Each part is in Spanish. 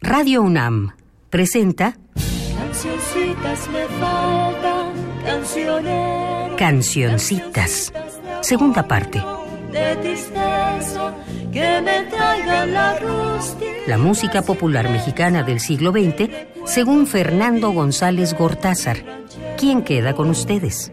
Radio UNAM presenta Cancioncitas me faltan. Cancioncitas. Segunda parte. De tristeza, que me la. La música popular mexicana del siglo XX, según Fernando González Gortázar. ¿Quién queda con ustedes?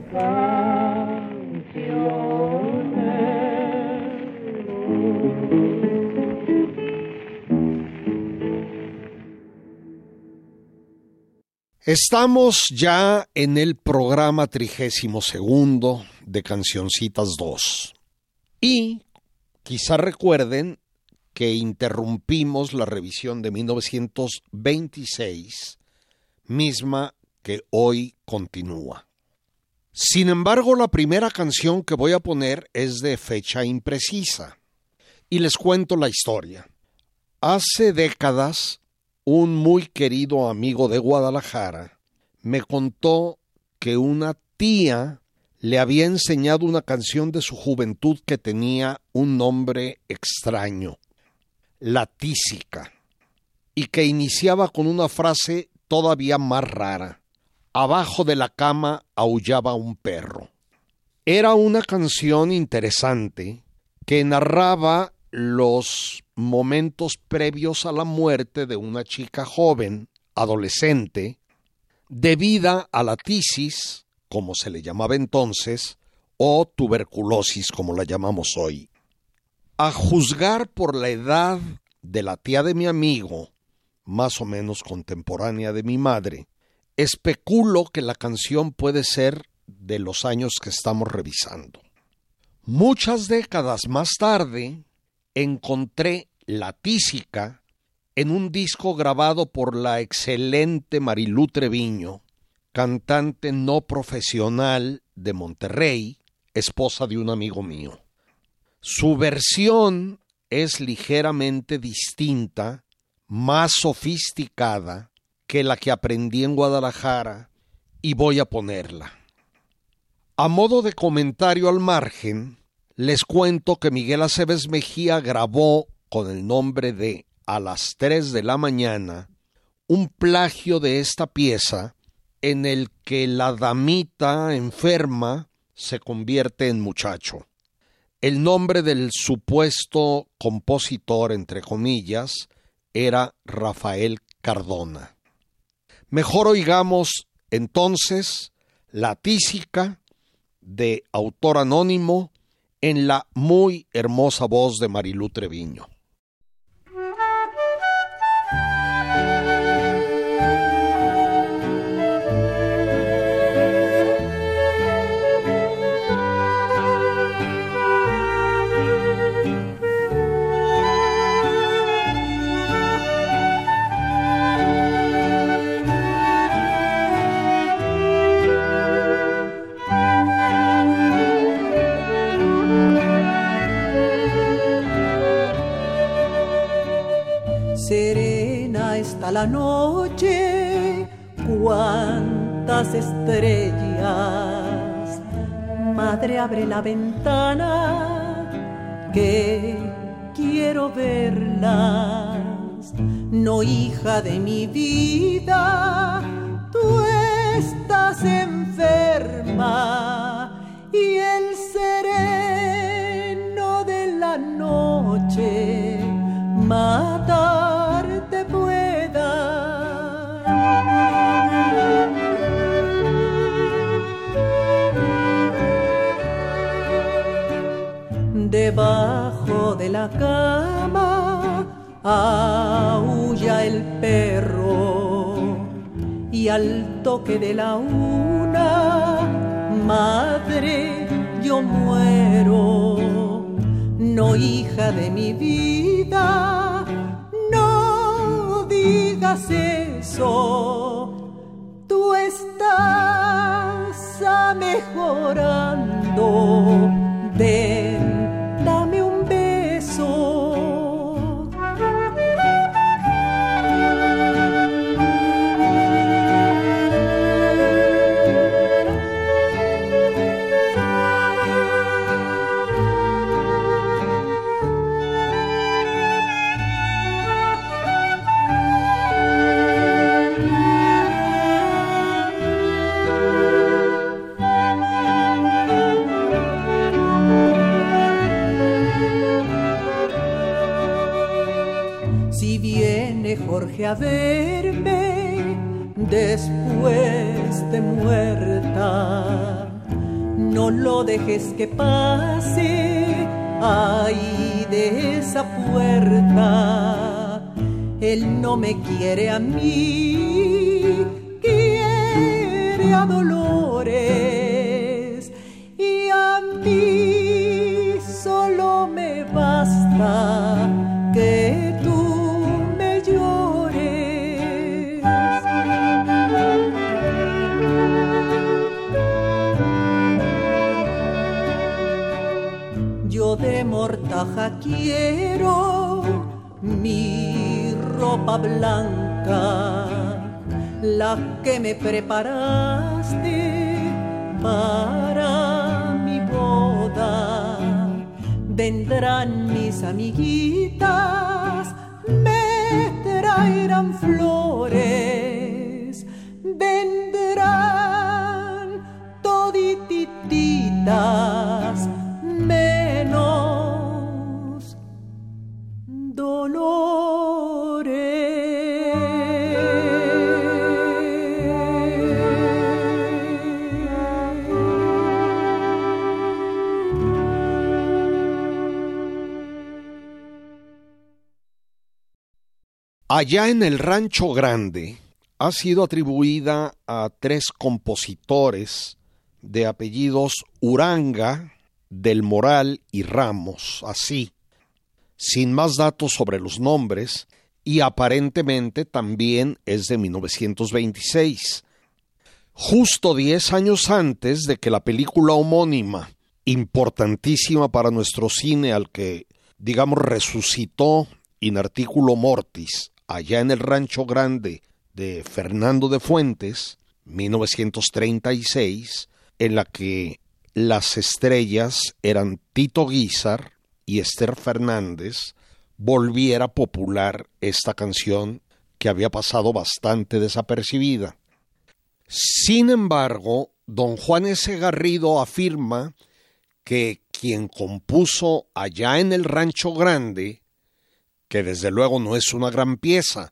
Estamos ya en el programa trigésimo segundo de Cancioncitas 2. Y quizá recuerden que interrumpimos la revisión de 1926, misma que hoy continúa. Sin embargo, la primera canción que voy a poner es de fecha imprecisa. Y les cuento la historia. Hace décadas un muy querido amigo de Guadalajara me contó que una tía le había enseñado una canción de su juventud que tenía un nombre extraño, la tísica, y que iniciaba con una frase todavía más rara. Abajo de la cama aullaba un perro. Era una canción interesante que narraba los momentos previos a la muerte de una chica joven, adolescente, debida a la tisis, como se le llamaba entonces, o tuberculosis, como la llamamos hoy. A juzgar por la edad de la tía de mi amigo, más o menos contemporánea de mi madre, especulo que la canción puede ser de los años que estamos revisando. Muchas décadas más tarde, encontré la tísica en un disco grabado por la excelente Marilú Treviño, cantante no profesional de Monterrey, esposa de un amigo mío. Su versión es ligeramente distinta, más sofisticada que la que aprendí en Guadalajara y voy a ponerla. A modo de comentario al margen, les cuento que Miguel Aceves Mejía grabó con el nombre de A las 3 de la mañana un plagio de esta pieza en el que la damita enferma se convierte en muchacho. El nombre del supuesto compositor, entre comillas, era Rafael Cardona. Mejor oigamos entonces la tísica de autor anónimo en la muy hermosa voz de Marilú Treviño. La noche cuántas estrellas. Madre, abre la ventana que quiero verlas. No, hija de mi vida, tú estás enferma y el sereno de la noche matarte Debajo de la cama aúlla el perro y al toque de la una, madre, yo muero. No, hija de mi vida, no digas eso. Tú estás mejorando. Ven, a verme después de muerta. No lo dejes que pase ahí de esa puerta. Él no me quiere a mí, quiere a Dolores quiero mi ropa blanca, la que me preparaste para mi boda. Vendrán mis amiguitas, me traerán flores, Allá en el Rancho Grande ha sido atribuida a tres compositores de apellidos Uranga, Del Moral y Ramos, así, sin más datos sobre los nombres, y aparentemente también es de 1926, justo diez años antes de que la película homónima, importantísima para nuestro cine al que, digamos, resucitó in articulo mortis, allá en el Rancho Grande de Fernando de Fuentes, 1936, en la que las estrellas eran Tito Guizar y Esther Fernández, volviera popular esta canción que había pasado bastante desapercibida. Sin embargo, don Juan S. Garrido afirma que quien compuso allá en el Rancho Grande que desde luego no es una gran pieza,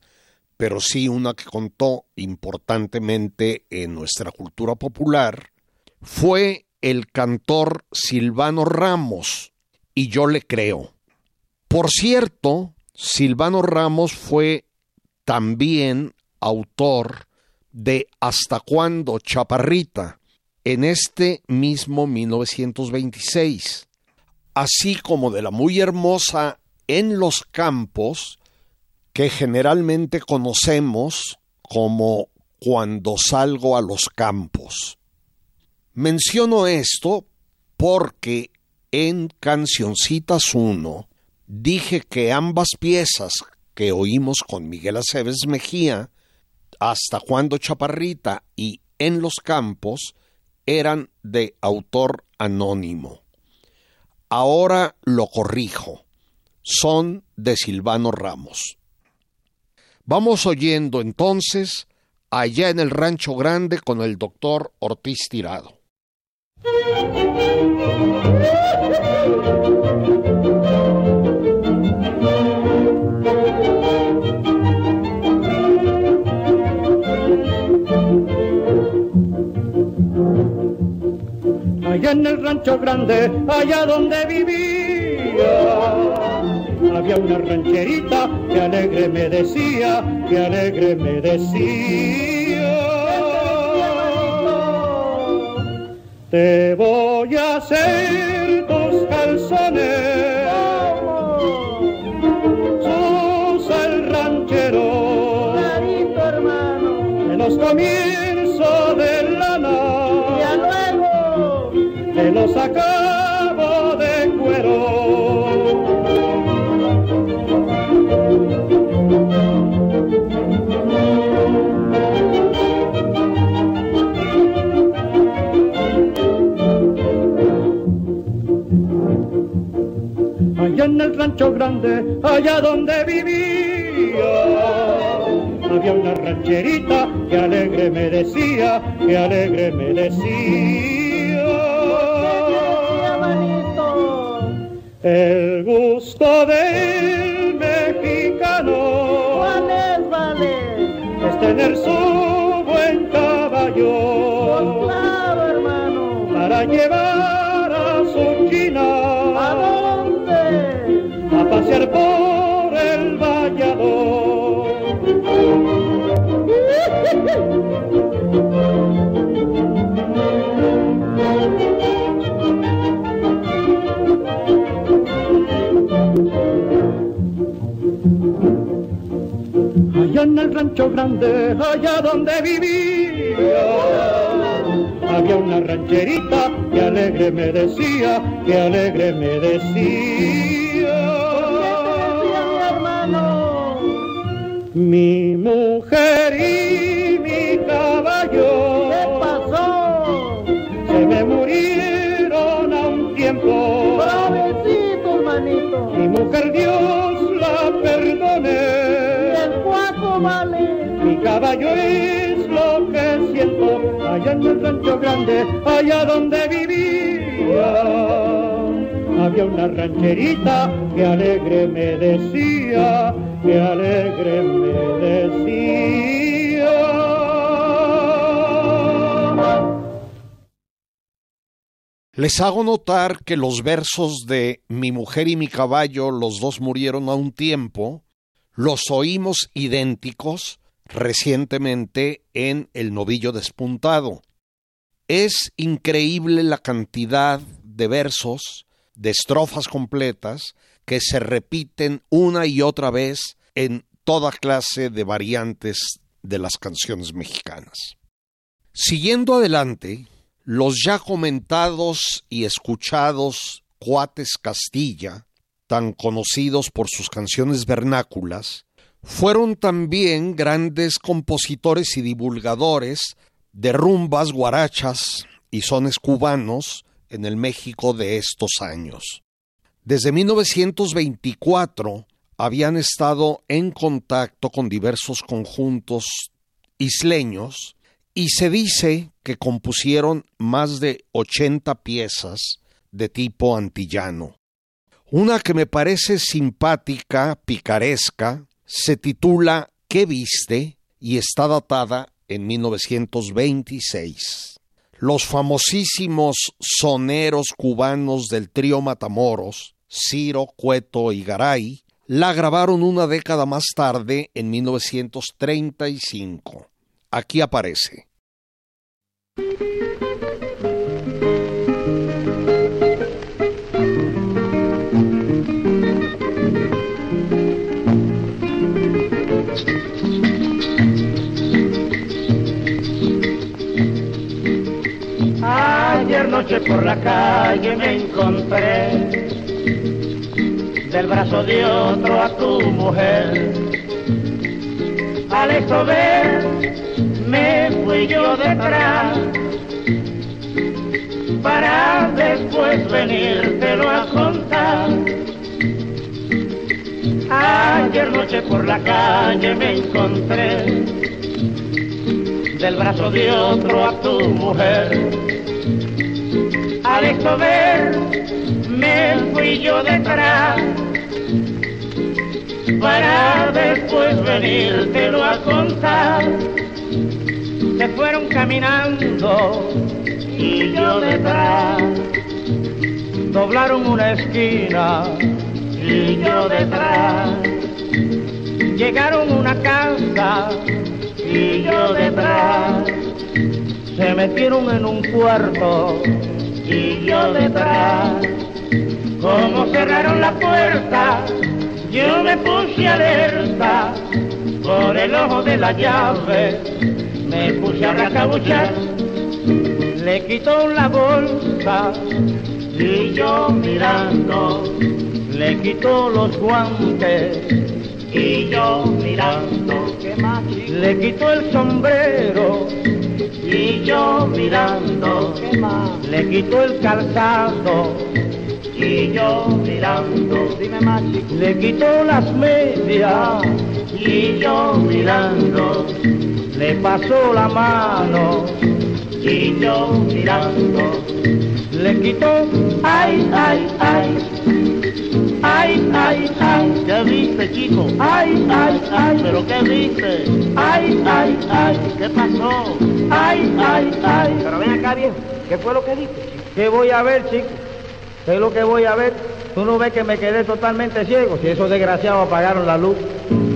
pero sí una que contó importantemente en nuestra cultura popular, fue el cantor Silvano Ramos, y yo le creo. Por cierto, Silvano Ramos fue también autor de Hasta cuándo Chaparrita, en este mismo 1926, así como de la muy hermosa en los campos que generalmente conocemos como cuando salgo a los campos. Menciono esto porque en Cancioncitas 1 dije que ambas piezas que oímos con Miguel Aceves Mejía, hasta cuando Chaparrita y En los campos, eran de autor anónimo. Ahora lo corrijo son de Silvano Ramos. Vamos oyendo entonces allá en el Rancho Grande con el doctor Ortiz Tirado. Allá en el Rancho Grande, allá donde vivía había una rancherita que alegre me decía, que alegre me decía. Te voy a hacer tus calzones, sos el ranchero, en los comienzos del lana, te los acabo allá en el rancho grande, allá donde vivía. Había una rancherita que alegre me decía, que alegre me decía. El gusto del mexicano tener su buen caballo. Claro, hermano. Para llevar donde vivía, había una rancherita que alegre me decía, que alegre me decía. mi caballo es lo que siento allá en el rancho grande, allá donde vivía. Había una rancherita que alegre me decía, que alegre me decía. Les hago notar que los versos de Mi mujer y mi caballo, los dos murieron a un tiempo, los oímos idénticos recientemente en El novillo despuntado. Es increíble la cantidad de versos, de estrofas completas, que se repiten una y otra vez en toda clase de variantes de las canciones mexicanas. Siguiendo adelante, los ya comentados y escuchados Cuates Castilla, tan conocidos por sus canciones vernáculas, fueron también grandes compositores y divulgadores de rumbas, guarachas y sones cubanos en el México de estos años. Desde 1924 habían estado en contacto con diversos conjuntos isleños y se dice que compusieron más de 80 piezas de tipo antillano. Una que me parece simpática, picaresca, se titula ¿Qué viste? y está datada en 1926. Los famosísimos soneros cubanos del trío Matamoros, Ciro, Cueto y Garay, la grabaron una década más tarde, en 1935. Aquí aparece. Ayer noche por la calle me encontré del brazo de otro a tu mujer. Al eso ver, me fui yo detrás para después venírtelo a contar. Ayer noche por la calle me encontré del brazo de otro a tu mujer. Al eso ver, me fui yo detrás para después venírtelo a contar. Se fueron caminando y yo detrás. Doblaron una esquina y yo detrás. Llegaron una casa y yo detrás. Se metieron en un cuarto y yo detrás. Como cerraron la puerta, yo me puse alerta por el ojo de la llave. Me puse a racabuchar, le quitó la bolsa y yo mirando, le quitó los guantes y yo mirando, le quitó el sombrero y yo mirando, le quitó el calzado y yo mirando, le quitó las medias y yo mirando, le pasó la mano y yo mirando, le quitó, ay, ay, ay, ay, ay, ay. ¿Qué dice, chico? Ay, ay, ay. ¿Pero qué dice? Ay, ay, ay. ¿Qué pasó? Ay, ay, ay. Pero ven acá, viejo. ¿Qué fue lo que dije? ¿Qué voy a ver, chico? ¿Qué es lo que voy a ver? Tú no ves que me quedé totalmente ciego. Si esos desgraciados apagaron la luz.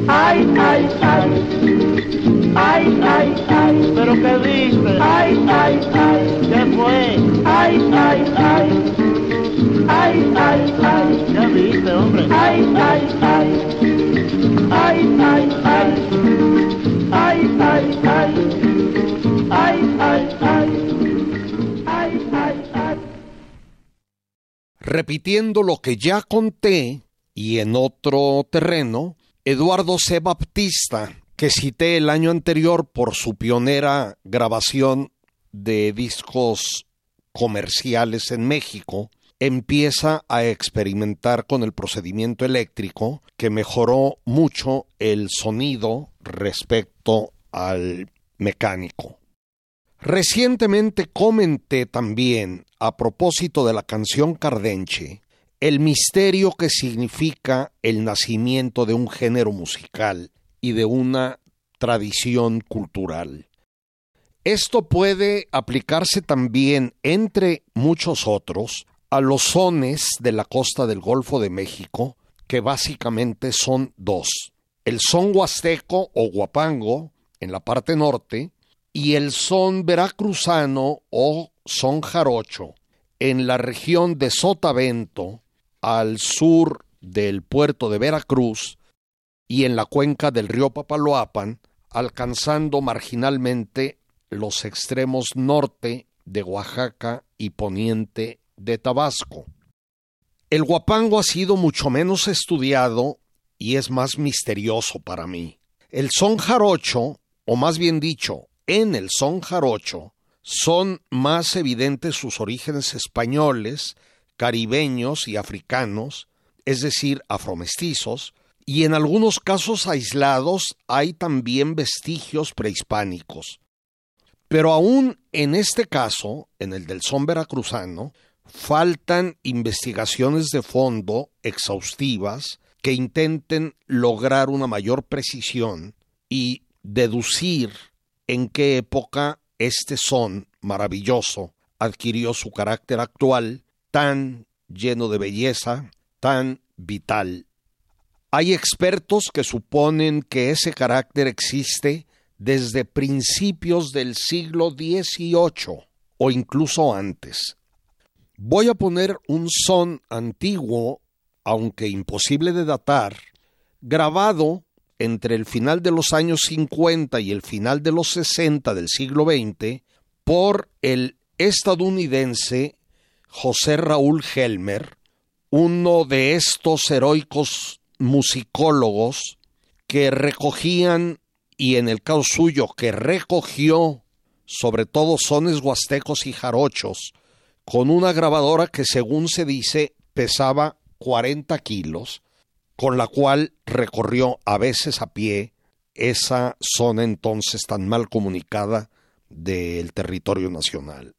Ay, ay, ay. Ay, ay, ay. ¿Pero qué dice? Ay, ay, ay. ¿Qué fue? Ay, ay, ay. Ay, ay, ay. ¿Qué dice, hombre? Ay, ay, ay. Ay, ay, ay. Ay, ay, ay. Ay, ay, ay. Ay, ay, ay. Repitiendo lo que ya conté y en otro terreno, Eduardo C. Baptista, que cité el año anterior por su pionera grabación de discos comerciales en México, empieza a experimentar con el procedimiento eléctrico que mejoró mucho el sonido respecto al mecánico. Recientemente comenté también, a propósito de la canción Cardenche, el misterio que significa el nacimiento de un género musical y de una tradición cultural. Esto puede aplicarse también, entre muchos otros, a los sones de la costa del Golfo de México, que básicamente son dos. El son huasteco o guapango, en la parte norte, y el son veracruzano o son jarocho, en la región de Sotavento, al sur del puerto de Veracruz y en la cuenca del río Papaloapan, alcanzando marginalmente los extremos norte de Oaxaca y poniente de Tabasco. El guapango ha sido mucho menos estudiado y es más misterioso para mí. El son jarocho, o más bien dicho, en el son jarocho, son más evidentes sus orígenes españoles, caribeños y africanos, es decir, afromestizos, y en algunos casos aislados hay también vestigios prehispánicos. Pero aún en este caso, en el del son veracruzano, faltan investigaciones de fondo exhaustivas que intenten lograr una mayor precisión y deducir en qué época este son maravilloso adquirió su carácter actual tan lleno de belleza, tan vital. Hay expertos que suponen que ese carácter existe desde principios del siglo XVIII o incluso antes. Voy a poner un son antiguo, aunque imposible de datar, grabado entre el final de los años 50 y el final de los 60 del siglo XX por el estadounidense José Raúl Helmer, uno de estos heroicos musicólogos que recogían, y en el caso suyo que recogió sobre todo sones huastecos y jarochos, con una grabadora que según se dice pesaba 40 kilos, con la cual recorrió a veces a pie esa zona entonces tan mal comunicada del territorio nacional.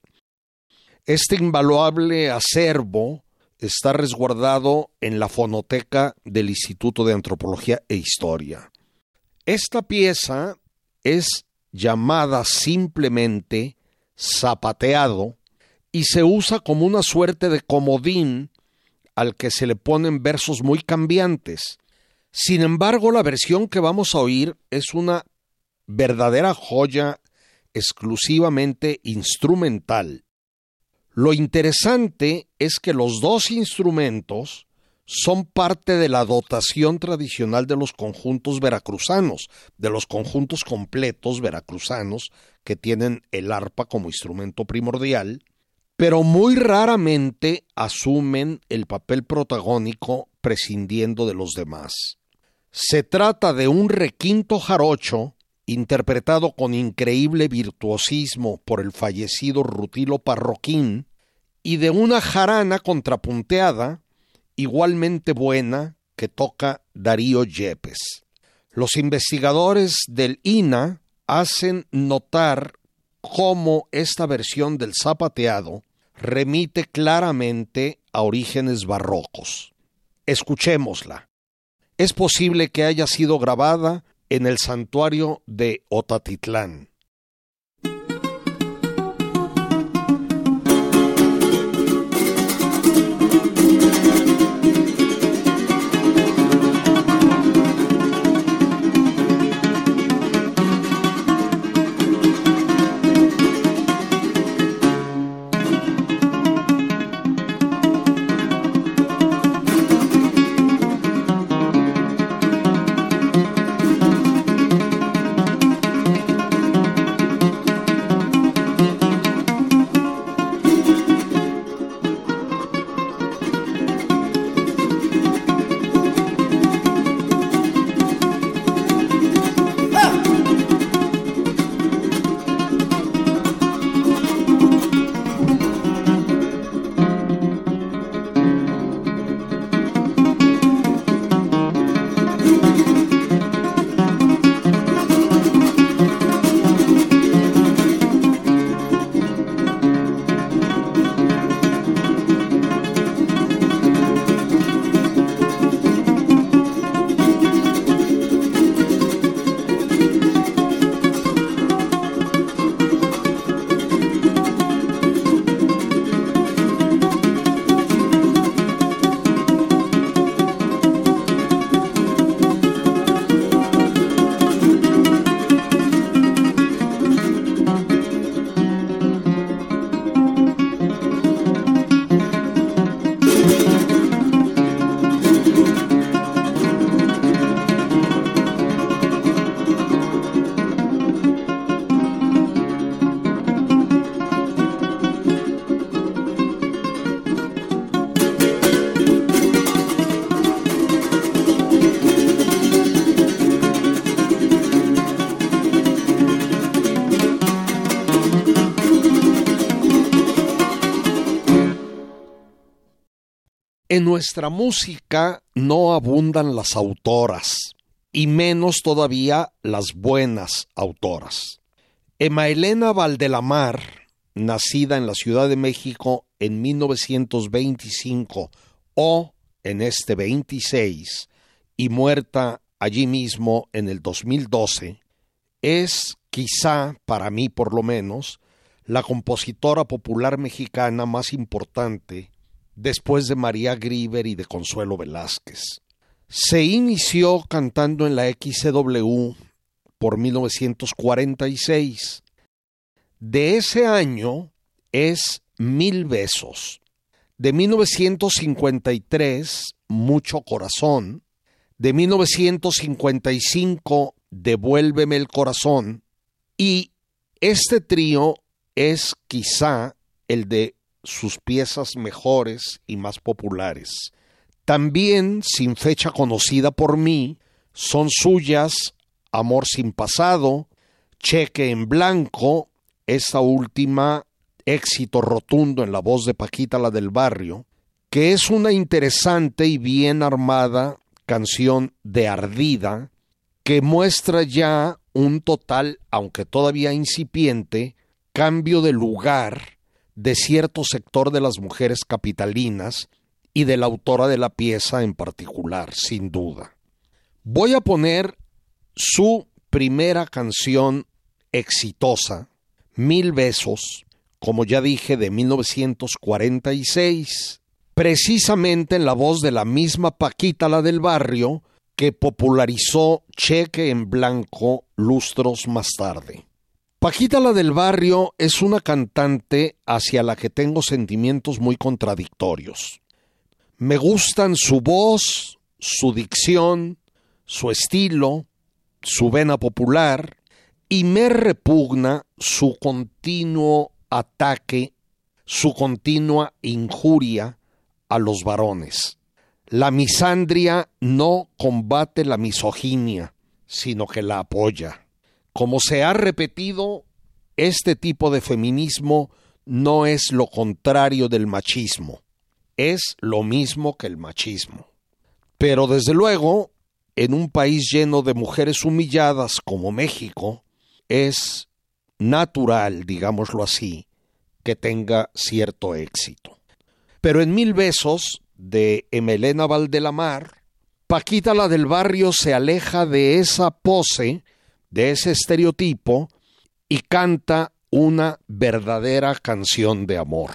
Este invaluable acervo está resguardado en la fonoteca del Instituto de Antropología e Historia. Esta pieza es llamada simplemente zapateado y se usa como una suerte de comodín al que se le ponen versos muy cambiantes. Sin embargo, la versión que vamos a oír es una verdadera joya exclusivamente instrumental. Lo interesante es que los dos instrumentos son parte de la dotación tradicional de los conjuntos veracruzanos, de los conjuntos completos veracruzanos que tienen el arpa como instrumento primordial, pero muy raramente asumen el papel protagónico prescindiendo de los demás. Se trata de un requinto jarocho interpretado con increíble virtuosismo por el fallecido Rutilo Parroquín, y de una jarana contrapunteada igualmente buena que toca Darío Yepes. Los investigadores del INA hacen notar cómo esta versión del zapateado remite claramente a orígenes barrocos. Escuchémosla. Es posible que haya sido grabada en el santuario de Otatitlán. En nuestra música no abundan las autoras, y menos todavía las buenas autoras. Emma Elena Valdelamar, nacida en la Ciudad de México en 1925 o en este 26 y muerta allí mismo en el 2012, es quizá, para mí por lo menos, la compositora popular mexicana más importante después de María Grieber y de Consuelo Velázquez. Se inició cantando en la XCW por 1946. De ese año es Mil Besos. De 1953, Mucho Corazón. De 1955, Devuélveme el Corazón. Y este trío es quizá el de sus piezas mejores y más populares. También, sin fecha conocida por mí, son suyas Amor sin pasado, Cheque en blanco, esta última éxito rotundo en la voz de Paquita la del barrio, que es una interesante y bien armada canción de ardida que muestra ya un total, aunque todavía incipiente, cambio de lugar de cierto sector de las mujeres capitalinas y de la autora de la pieza en particular, sin duda. Voy a poner su primera canción exitosa, Mil Besos, como ya dije, de 1946, precisamente en la voz de la misma Paquita la del barrio, que popularizó Cheque en Blanco lustros más tarde. Paquita la del barrio es una cantante hacia la que tengo sentimientos muy contradictorios. Me gustan su voz, su dicción, su estilo, su vena popular, y me repugna su continuo ataque, su continua injuria a los varones. La misandria no combate la misoginia, sino que la apoya. Como se ha repetido, este tipo de feminismo no es lo contrario del machismo, es lo mismo que el machismo. Pero desde luego, en un país lleno de mujeres humilladas como México, es natural, digámoslo así, que tenga cierto éxito. Pero en Mil Besos, de Emelena Valdelamar, Paquita la del barrio se aleja de esa pose, de ese estereotipo, y canta una verdadera canción de amor.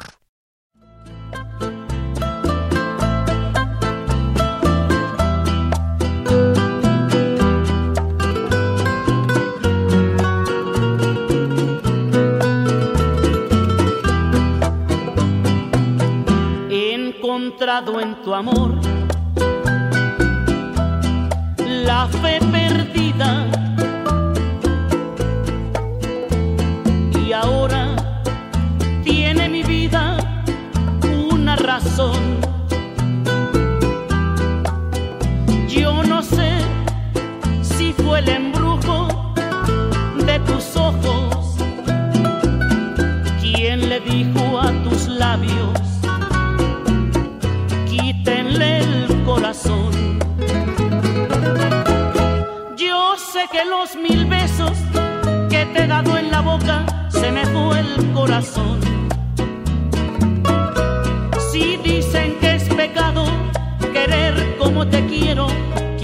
encontrado en tu amor la fe perdida Yo no sé si fue el embrujo de tus ojos quien le dijo a tus labios el corazón. Yo sé que los mil besos que te he dado en la boca se me fue el corazón.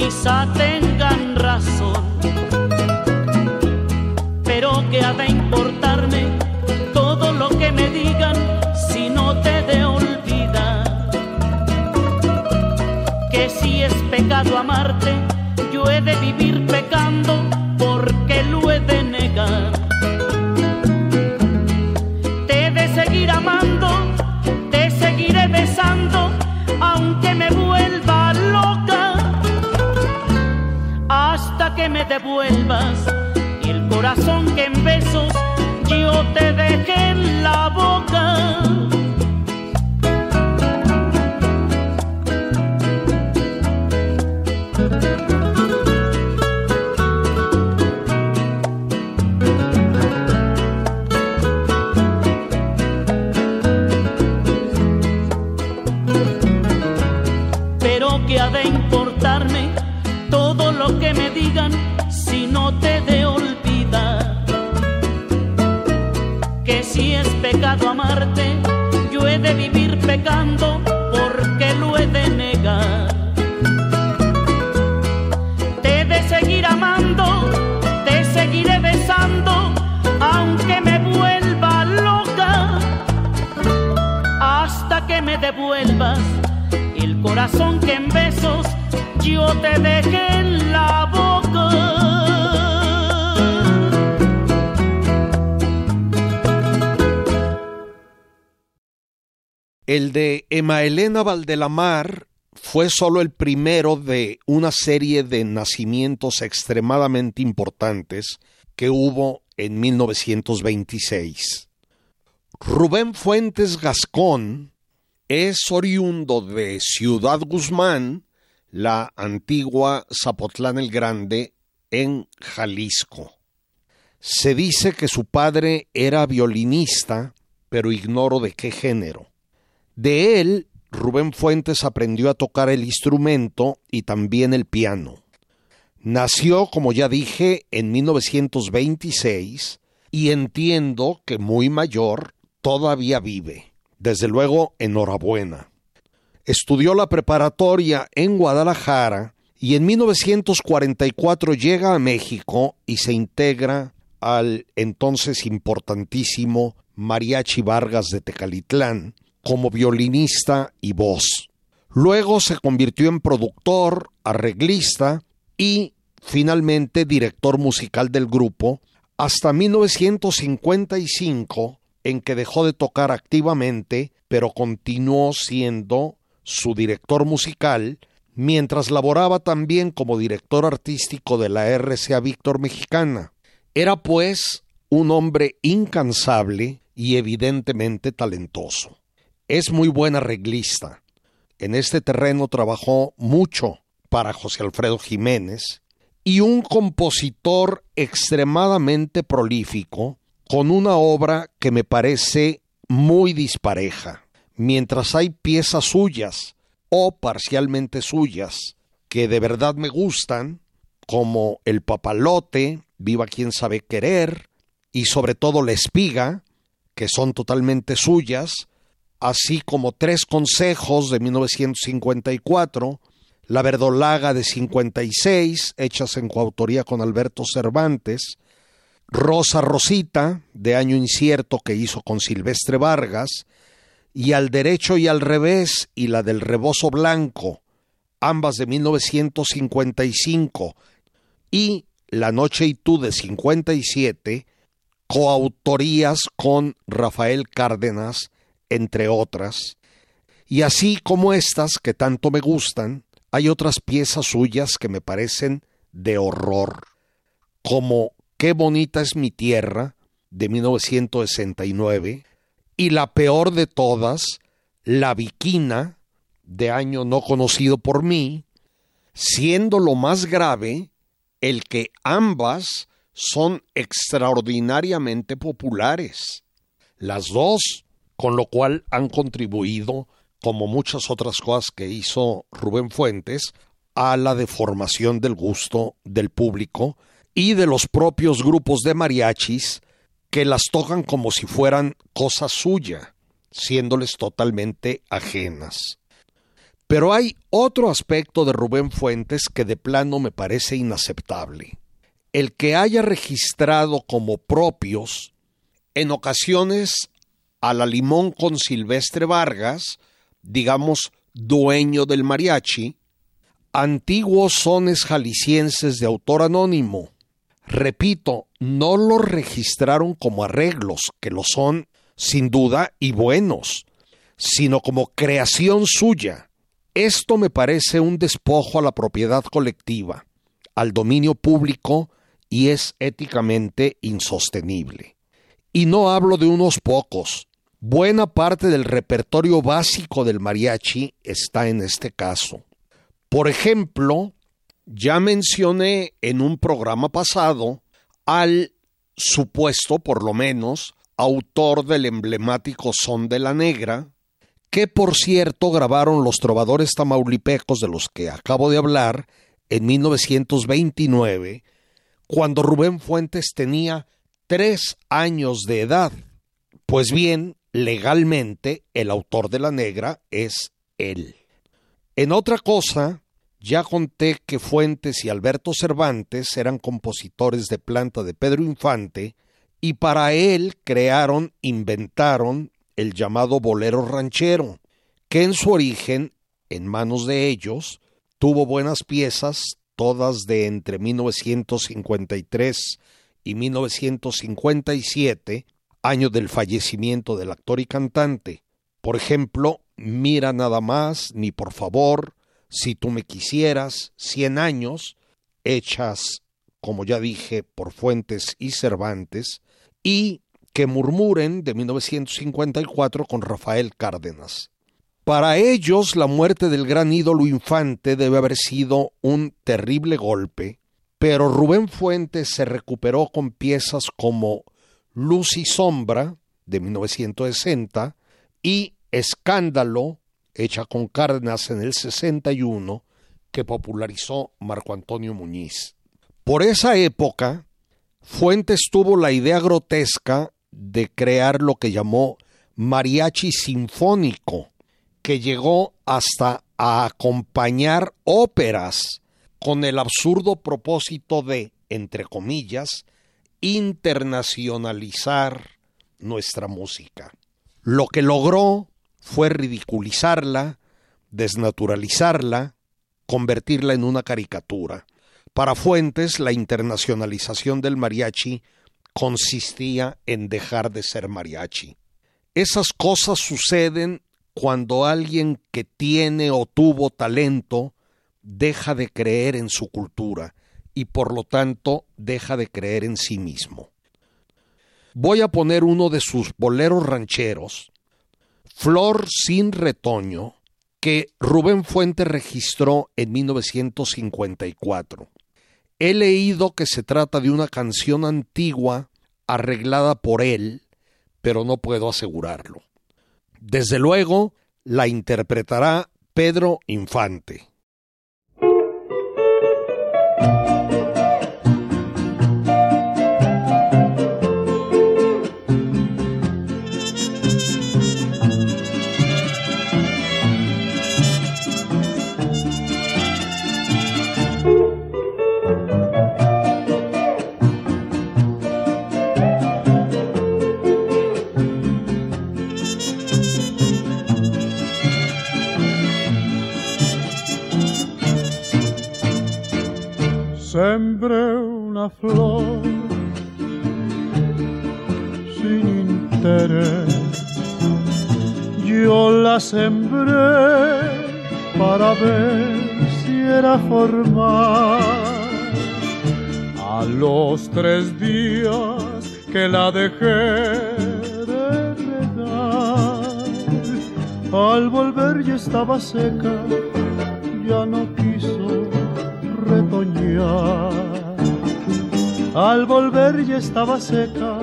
Quizá tengan razón. Pero que ha de importarme todo lo que me digan si no te de si es pecado amarte, yo he de vivir me devuelvas el corazón El de Emma Elena Valdelamar fue solo el primero de una serie de nacimientos extremadamente importantes que hubo en 1926. Rubén Fuentes Gascón es oriundo de Ciudad Guzmán, la antigua Zapotlán el Grande, en Jalisco. Se dice que su padre era violinista, pero ignoro de qué género. De él, Rubén Fuentes aprendió a tocar el instrumento y también el piano. Nació, como ya dije, en 1926 y entiendo que muy mayor todavía vive. Desde luego, enhorabuena. Estudió la preparatoria en Guadalajara y en 1944 llega a México y se integra al entonces importantísimo Mariachi Vargas de Tecalitlán, como violinista y voz. Luego se convirtió en productor, arreglista y finalmente director musical del grupo hasta 1955 en que dejó de tocar activamente, pero continuó siendo su director musical mientras laboraba también como director artístico de la RCA Víctor Mexicana. Era pues un hombre incansable y evidentemente talentoso. Es muy buena arreglista. En este terreno trabajó mucho para José Alfredo Jiménez y un compositor extremadamente prolífico con una obra que me parece muy dispareja. Mientras hay piezas suyas o parcialmente suyas que de verdad me gustan, como El Papalote, Viva quien sabe querer, y sobre todo La Espiga, que son totalmente suyas, así como Tres Consejos de 1954, La Verdolaga de 56, hechas en coautoría con Alberto Cervantes, Rosa Rosita, de año incierto que hizo con Silvestre Vargas, y Al Derecho y al Revés y la del Rebozo Blanco, ambas de 1955, y La Noche y tú de 57, coautorías con Rafael Cárdenas, entre otras. Y así como estas que tanto me gustan, hay otras piezas suyas que me parecen de horror, como Qué bonita es mi tierra, de 1969, y la peor de todas, La Viquina, de año no conocido por mí, siendo lo más grave el que ambas son extraordinariamente populares. Las dos, con lo cual han contribuido, como muchas otras cosas que hizo Rubén Fuentes, a la deformación del gusto del público y de los propios grupos de mariachis que las tocan como si fueran cosa suya, siéndoles totalmente ajenas. Pero hay otro aspecto de Rubén Fuentes que de plano me parece inaceptable. El que haya registrado como propios, en ocasiones a la limón con Silvestre Vargas, digamos dueño del mariachi, antiguos sones jaliscienses de autor anónimo, Repito, no los registraron como arreglos, que lo son sin duda y buenos, sino como creación suya. Esto me parece un despojo a la propiedad colectiva, al dominio público y es éticamente insostenible. Y no hablo de unos pocos. Buena parte del repertorio básico del mariachi está en este caso. Por ejemplo, ya mencioné en un programa pasado al supuesto, por lo menos, autor del emblemático Son de la Negra, que por cierto grabaron los trovadores tamaulipecos de los que acabo de hablar en 1929, cuando Rubén Fuentes tenía tres años de edad. Pues bien, legalmente el autor de la negra es él. En otra cosa, ya conté que Fuentes y Alberto Cervantes eran compositores de planta de Pedro Infante y para él crearon, inventaron el llamado bolero ranchero, que en su origen, en manos de ellos, tuvo buenas piezas, todas de entre 1953 y 1957, año del fallecimiento del actor y cantante. Por ejemplo, Mira nada más, ni por favor, si tú me quisieras, Cien años, hechas, como ya dije, por Fuentes y Cervantes, y Que murmuren de 1954 con Rafael Cárdenas. Para ellos la muerte del gran ídolo infante debe haber sido un terrible golpe, pero Rubén Fuentes se recuperó con piezas como Luz y Sombra de 1960 y Escándalo hecha con Cárdenas en el 61, que popularizó Marco Antonio Muñiz. Por esa época, Fuentes tuvo la idea grotesca de crear lo que llamó mariachi sinfónico, que llegó hasta a acompañar óperas con el absurdo propósito de, entre comillas, internacionalizar nuestra música. Lo que logró fue ridiculizarla, desnaturalizarla, convertirla en una caricatura. Para Fuentes, la internacionalización del mariachi consistía en dejar de ser mariachi. Esas cosas suceden cuando alguien que tiene o tuvo talento deja de creer en su cultura y por lo tanto deja de creer en sí mismo. Voy a poner uno de sus boleros rancheros, Flor sin retoño, que Rubén Fuente registró en 1954. He leído que se trata de una canción antigua arreglada por él, pero no puedo asegurarlo. Desde luego, la interpretará Pedro Infante. A los tres días que la dejé de regar, al volver ya estaba seca, ya no quiso retoñar. Al volver ya estaba seca,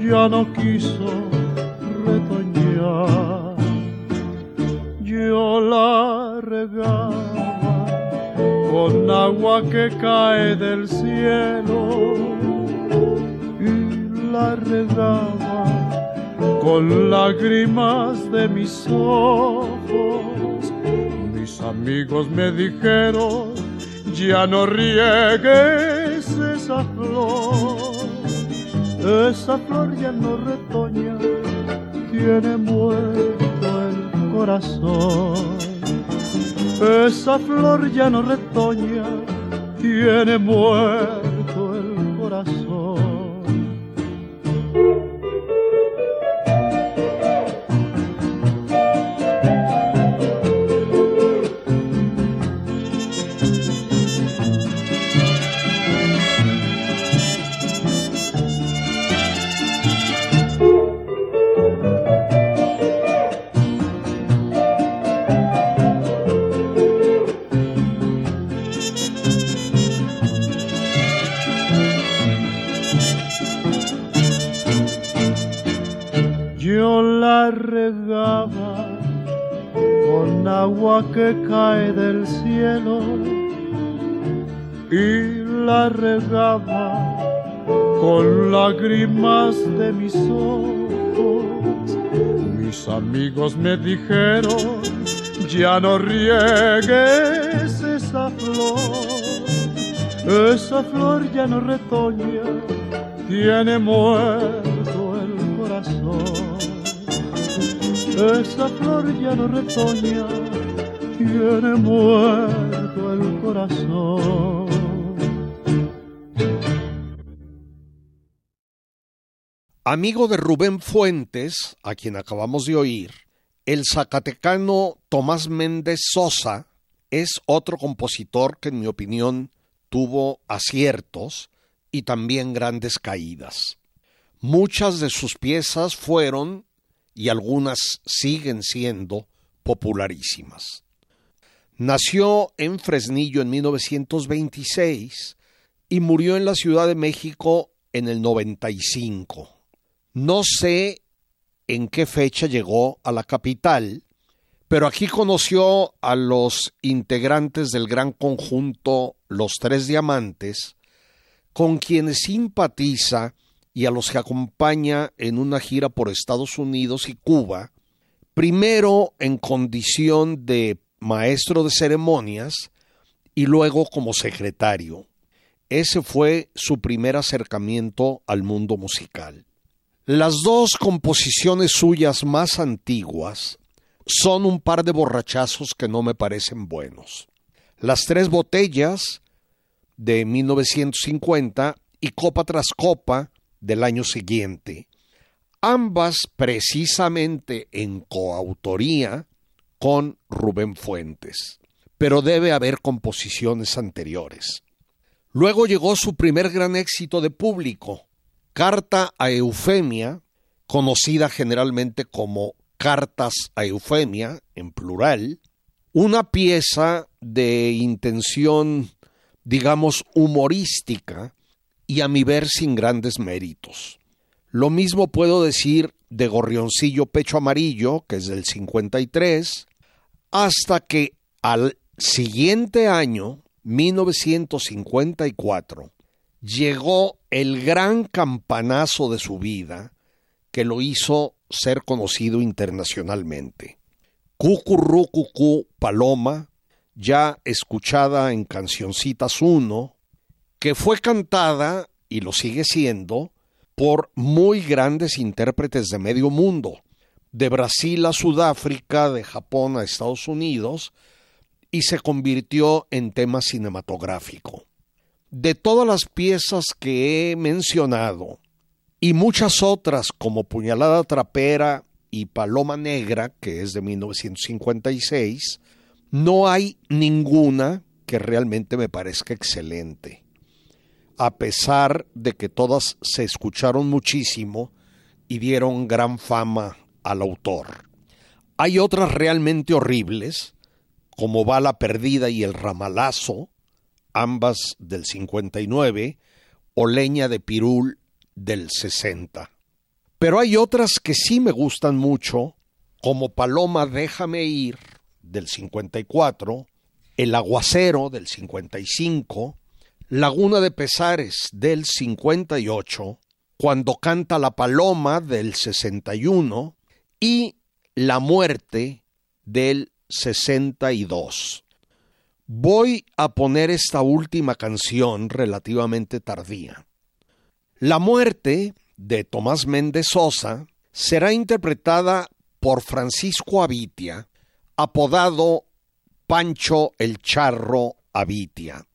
ya no quiso mis ojos. Mis amigos me dijeron, ya no riegues esa flor, esa flor ya no retoña, tiene muerto el corazón. Esa flor ya no retoña, amigos me dijeron, ya no riegues esa flor, esa flor ya no retoña, tiene muerto el corazón. Esa flor ya no retoña, tiene muerto el corazón. Amigo de Rubén Fuentes, a quien acabamos de oír, el zacatecano Tomás Méndez Sosa es otro compositor que en mi opinión tuvo aciertos y también grandes caídas. Muchas de sus piezas fueron, y algunas siguen siendo, popularísimas. Nació en Fresnillo en 1926 y murió en la Ciudad de México en el 95. No sé en qué fecha llegó a la capital, pero aquí conoció a los integrantes del gran conjunto Los Tres Diamantes, con quienes simpatiza y a los que acompaña en una gira por Estados Unidos y Cuba, primero en condición de maestro de ceremonias y luego como secretario. Ese fue su primer acercamiento al mundo musical. Las dos composiciones suyas más antiguas son un par de borrachazos que no me parecen buenos. Las tres botellas de 1950 y Copa tras Copa del año siguiente, ambas precisamente en coautoría con Rubén Fuentes, pero debe haber composiciones anteriores. Luego llegó su primer gran éxito de público, Carta a Eufemia, conocida generalmente como Cartas a Eufemia, en plural, una pieza de intención, digamos, humorística y a mi ver sin grandes méritos. Lo mismo puedo decir de Gorrioncillo Pecho Amarillo, que es del 53, hasta que al siguiente año, 1954, llegó el gran campanazo de su vida que lo hizo ser conocido internacionalmente. Cucurrucucú Paloma, ya escuchada en Cancioncitas 1, que fue cantada, y lo sigue siendo, por muy grandes intérpretes de medio mundo, de Brasil a Sudáfrica, de Japón a Estados Unidos, y se convirtió en tema cinematográfico. De todas las piezas que he mencionado, y muchas otras como Puñalada Trapera y Paloma Negra, que es de 1956, no hay ninguna que realmente me parezca excelente. A pesar de que todas se escucharon muchísimo y dieron gran fama al autor. Hay otras realmente horribles, como Bala Perdida y El Ramalazo, ambas del 59, o Leña de Pirul del 60. Pero hay otras que sí me gustan mucho, como Paloma Déjame Ir del 54, El Aguacero del 55, Laguna de Pesares del 58, Cuando canta la Paloma del 61 y La Muerte del 62. Voy a poner esta última canción relativamente tardía. La muerte de Tomás Méndez Sosa será interpretada por Francisco Avitia, apodado Pancho el Charro Avitia,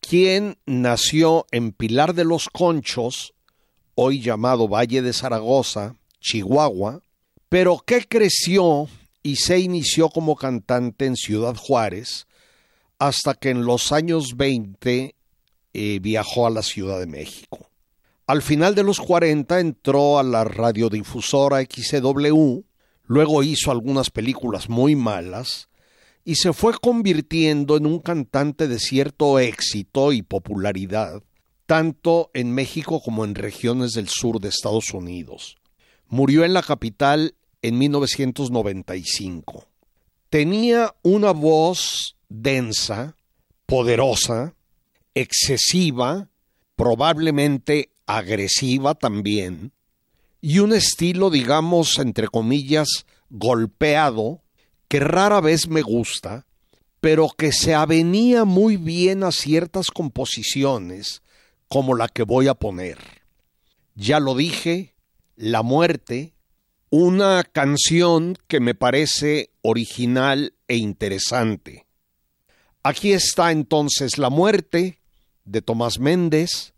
quien nació en Pilar de los Conchos, hoy llamado Valle de Zaragoza, Chihuahua, pero que creció y se inició como cantante en Ciudad Juárez hasta que en los años 20 eh, viajó a la Ciudad de México. Al final de los 40 entró a la radiodifusora XCW, luego hizo algunas películas muy malas y se fue convirtiendo en un cantante de cierto éxito y popularidad, tanto en México como en regiones del sur de Estados Unidos. Murió en la capital en 1995. Tenía una voz densa, poderosa, excesiva, probablemente agresiva también, y un estilo, digamos, entre comillas, golpeado, que rara vez me gusta, pero que se avenía muy bien a ciertas composiciones, como la que voy a poner. Ya lo dije, La muerte, una canción que me parece original e interesante. Aquí está entonces La muerte de Tomás Méndez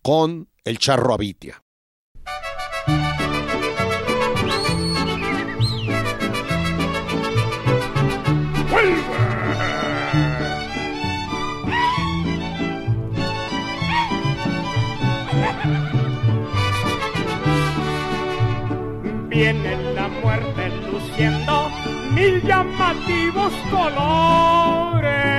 con el charro Abitia. Viene la muerte luciendo mil llamativos colores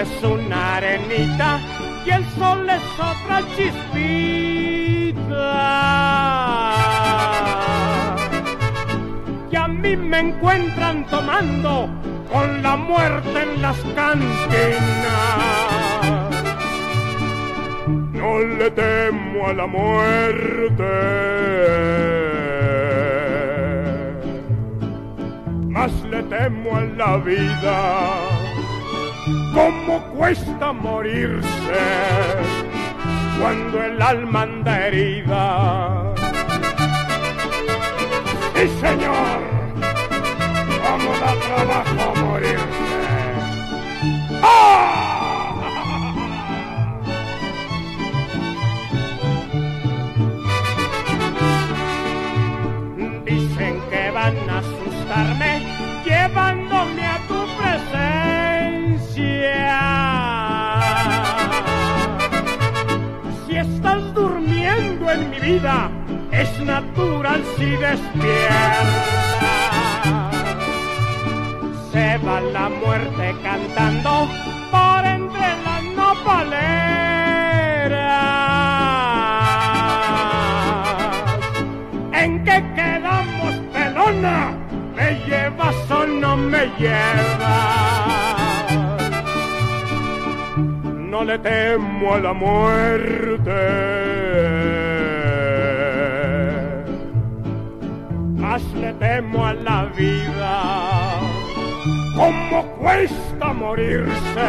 es una arenita y el sol es otra chispita. Y a mí me encuentran tomando con la muerte en las cantinas. No le temo a la muerte, más le temo a la vida cómo cuesta morirse cuando el alma anda herida. Sí, señor, cómo da trabajo morirse. ¡Ah! es natural si despierta. Se va la muerte cantando por entre las nopaleras. ¿En qué quedamos, pelona? ¿Me llevas o no me llevas? No le temo a la muerte Más le temo a la vida. ¿Cómo cuesta morirse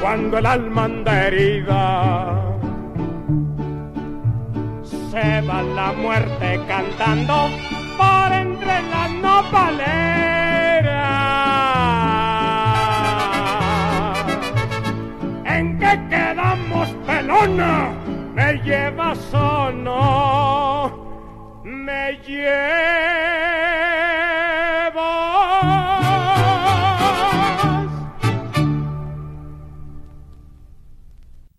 cuando el alma anda herida? Se va la muerte cantando por entre las nopaleras. ¿En qué quedamos, pelona? ¿Me llevas o no? Me llevas.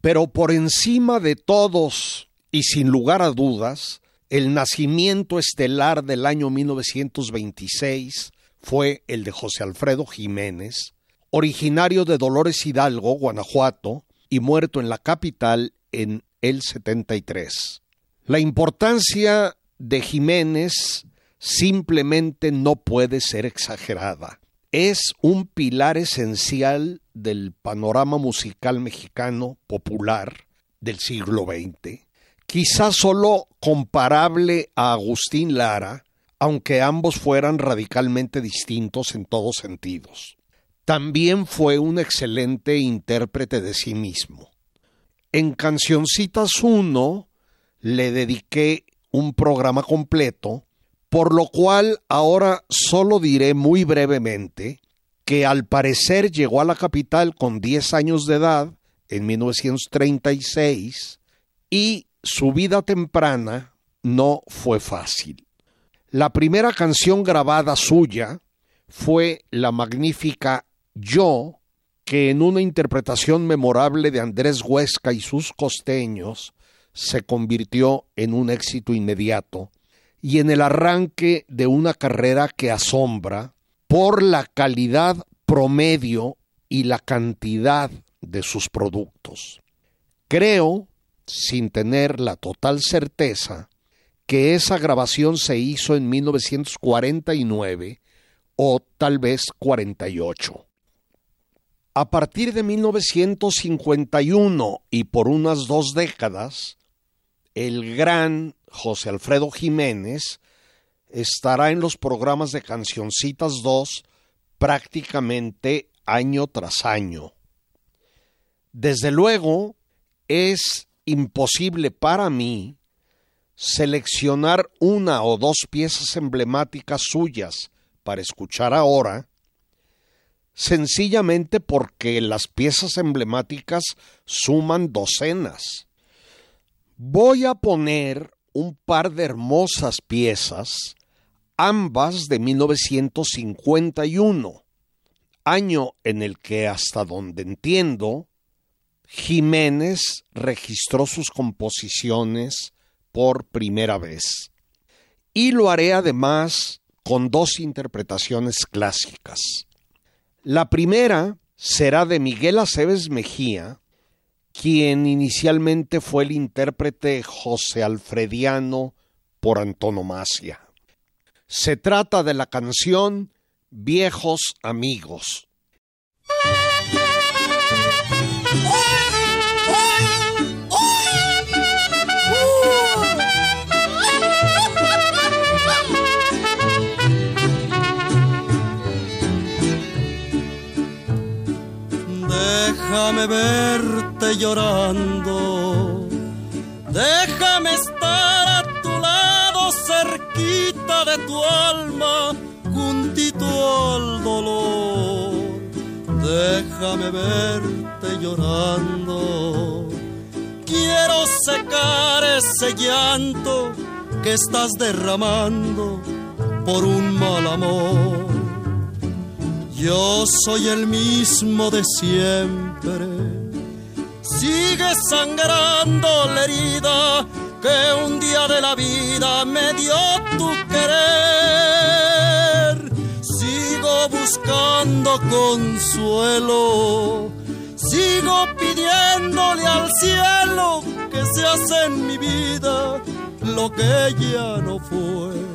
Pero por encima de todos y sin lugar a dudas, el nacimiento estelar del año 1926 fue el de José Alfredo Jiménez, originario de Dolores Hidalgo, Guanajuato, y muerto en la capital en el 73. La importancia de Jiménez simplemente no puede ser exagerada. Es un pilar esencial del panorama musical mexicano popular del siglo XX quizás solo comparable a Agustín Lara, aunque ambos fueran radicalmente distintos en todos sentidos. También fue un excelente intérprete de sí mismo. En Cancioncitas 1 le dediqué un programa completo, por lo cual ahora solo diré muy brevemente que al parecer llegó a la capital con 10 años de edad, en 1936, y su vida temprana no fue fácil. La primera canción grabada suya fue la magnífica Yo, que en una interpretación memorable de Andrés Huesca y sus costeños se convirtió en un éxito inmediato y en el arranque de una carrera que asombra por la calidad promedio y la cantidad de sus productos. Creo sin tener la total certeza que esa grabación se hizo en 1949 o tal vez 48. A partir de 1951 y por unas dos décadas, el gran José Alfredo Jiménez estará en los programas de Cancioncitas 2 prácticamente año tras año. Desde luego, es imposible para mí seleccionar una o dos piezas emblemáticas suyas para escuchar ahora, sencillamente porque las piezas emblemáticas suman docenas. Voy a poner un par de hermosas piezas, ambas de 1951, año en el que, hasta donde entiendo, Jiménez registró sus composiciones por primera vez. Y lo haré además con dos interpretaciones clásicas. La primera será de Miguel Aceves Mejía, quien inicialmente fue el intérprete José Alfrediano por antonomasia. Se trata de la canción Viejos Amigos. Déjame llorando, déjame estar a tu lado cerquita de tu alma, juntito al dolor. Déjame verte llorando, quiero secar ese llanto que estás derramando por un mal amor. Yo soy el mismo de siempre. Sigue sangrando la herida que un día de la vida me dio tu querer. Sigo buscando consuelo. Sigo pidiéndole al cielo que se hace en mi vida lo que ya no fue.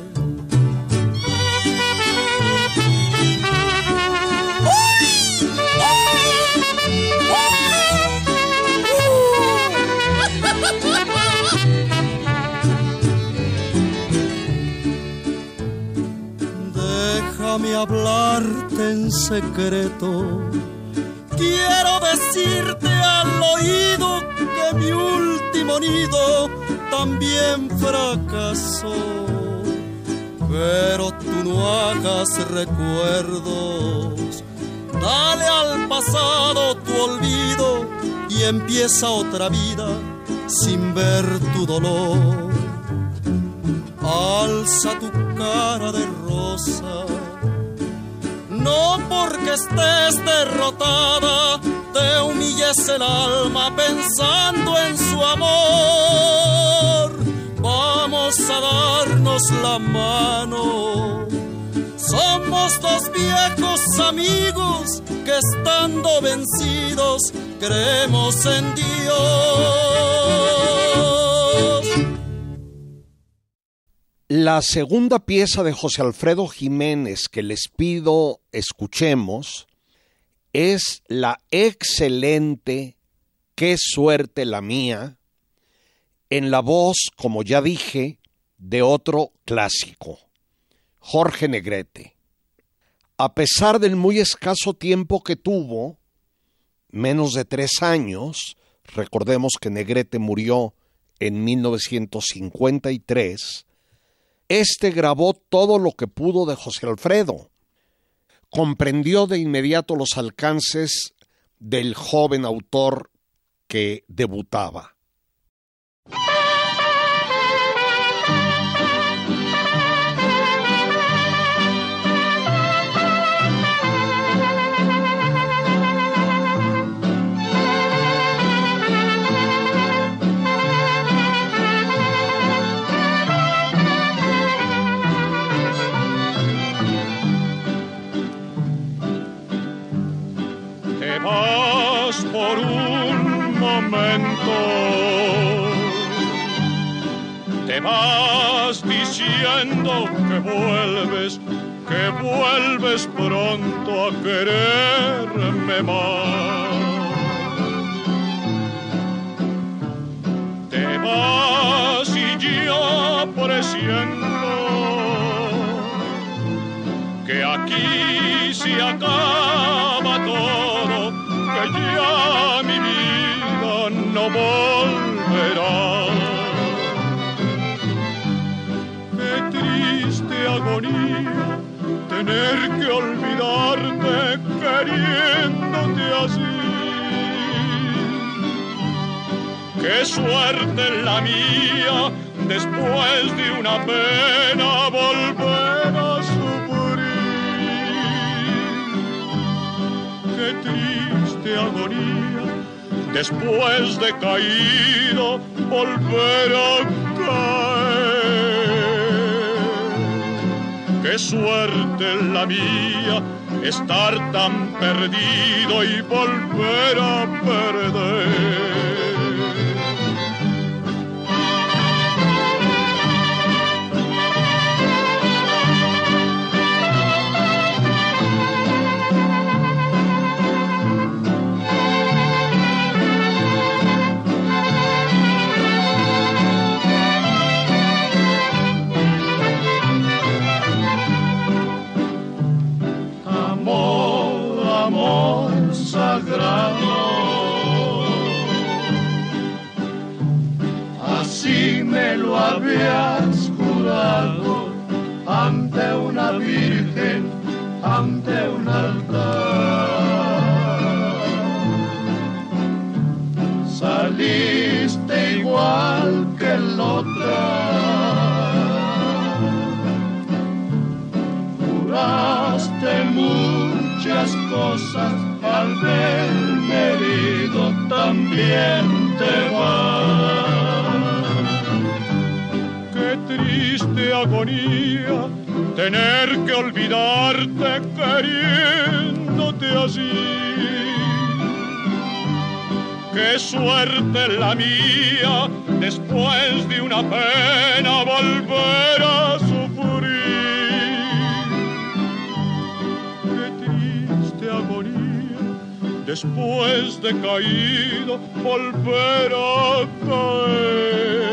Déjame hablarte en secreto. Quiero decirte al oído que mi último nido también fracasó. Pero tú no hagas recuerdos. Dale al pasado tu olvido y empieza otra vida sin ver tu dolor. Alza tu cara de rosa no porque estés derrotada, te humilles el alma pensando en su amor. Vamos a darnos la mano. Somos dos viejos amigos que estando vencidos creemos en Dios. La segunda pieza de José Alfredo Jiménez que les pido escuchemos es la excelente Qué suerte la mía en la voz, como ya dije, de otro clásico, Jorge Negrete. A pesar del muy escaso tiempo que tuvo, menos de tres años, recordemos que Negrete murió en 1953, este grabó todo lo que pudo de José Alfredo. Comprendió de inmediato los alcances del joven autor que debutaba. Vas diciendo que vuelves, que vuelves pronto a quererme más. Te vas y yo presiento que aquí se acaba tener que olvidarte queriéndote así. Qué suerte la mía después de una pena volver a sufrir. Qué triste agonía, después de caído, volver a caer. Qué suerte la mía, estar tan perdido y volver a perder. Jurado ante una virgen, ante un altar. Saliste igual que el otro. Juraste muchas cosas al verme herido también te vas agonía tener que olvidarte queriéndote así. Qué suerte la mía después de una pena volver a sufrir. Qué triste agonía después de caído volver a caer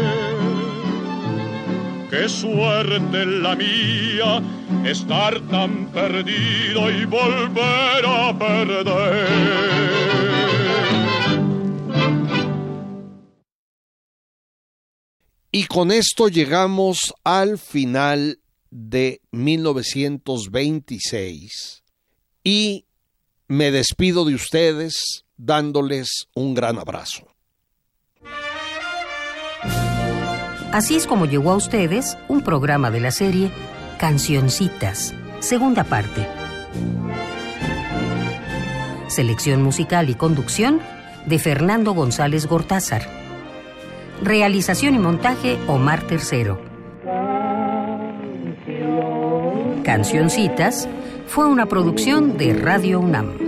qué suerte la mía, estar tan perdido y volver a perder. Y con esto llegamos al final de 1926 y me despido de ustedes dándoles un gran abrazo. Así es como llegó a ustedes un programa de la serie Cancioncitas, segunda parte. Selección musical y conducción de Fernando González Gortázar. Realización y montaje Omar Tercero. Cancioncitas fue una producción de Radio UNAM.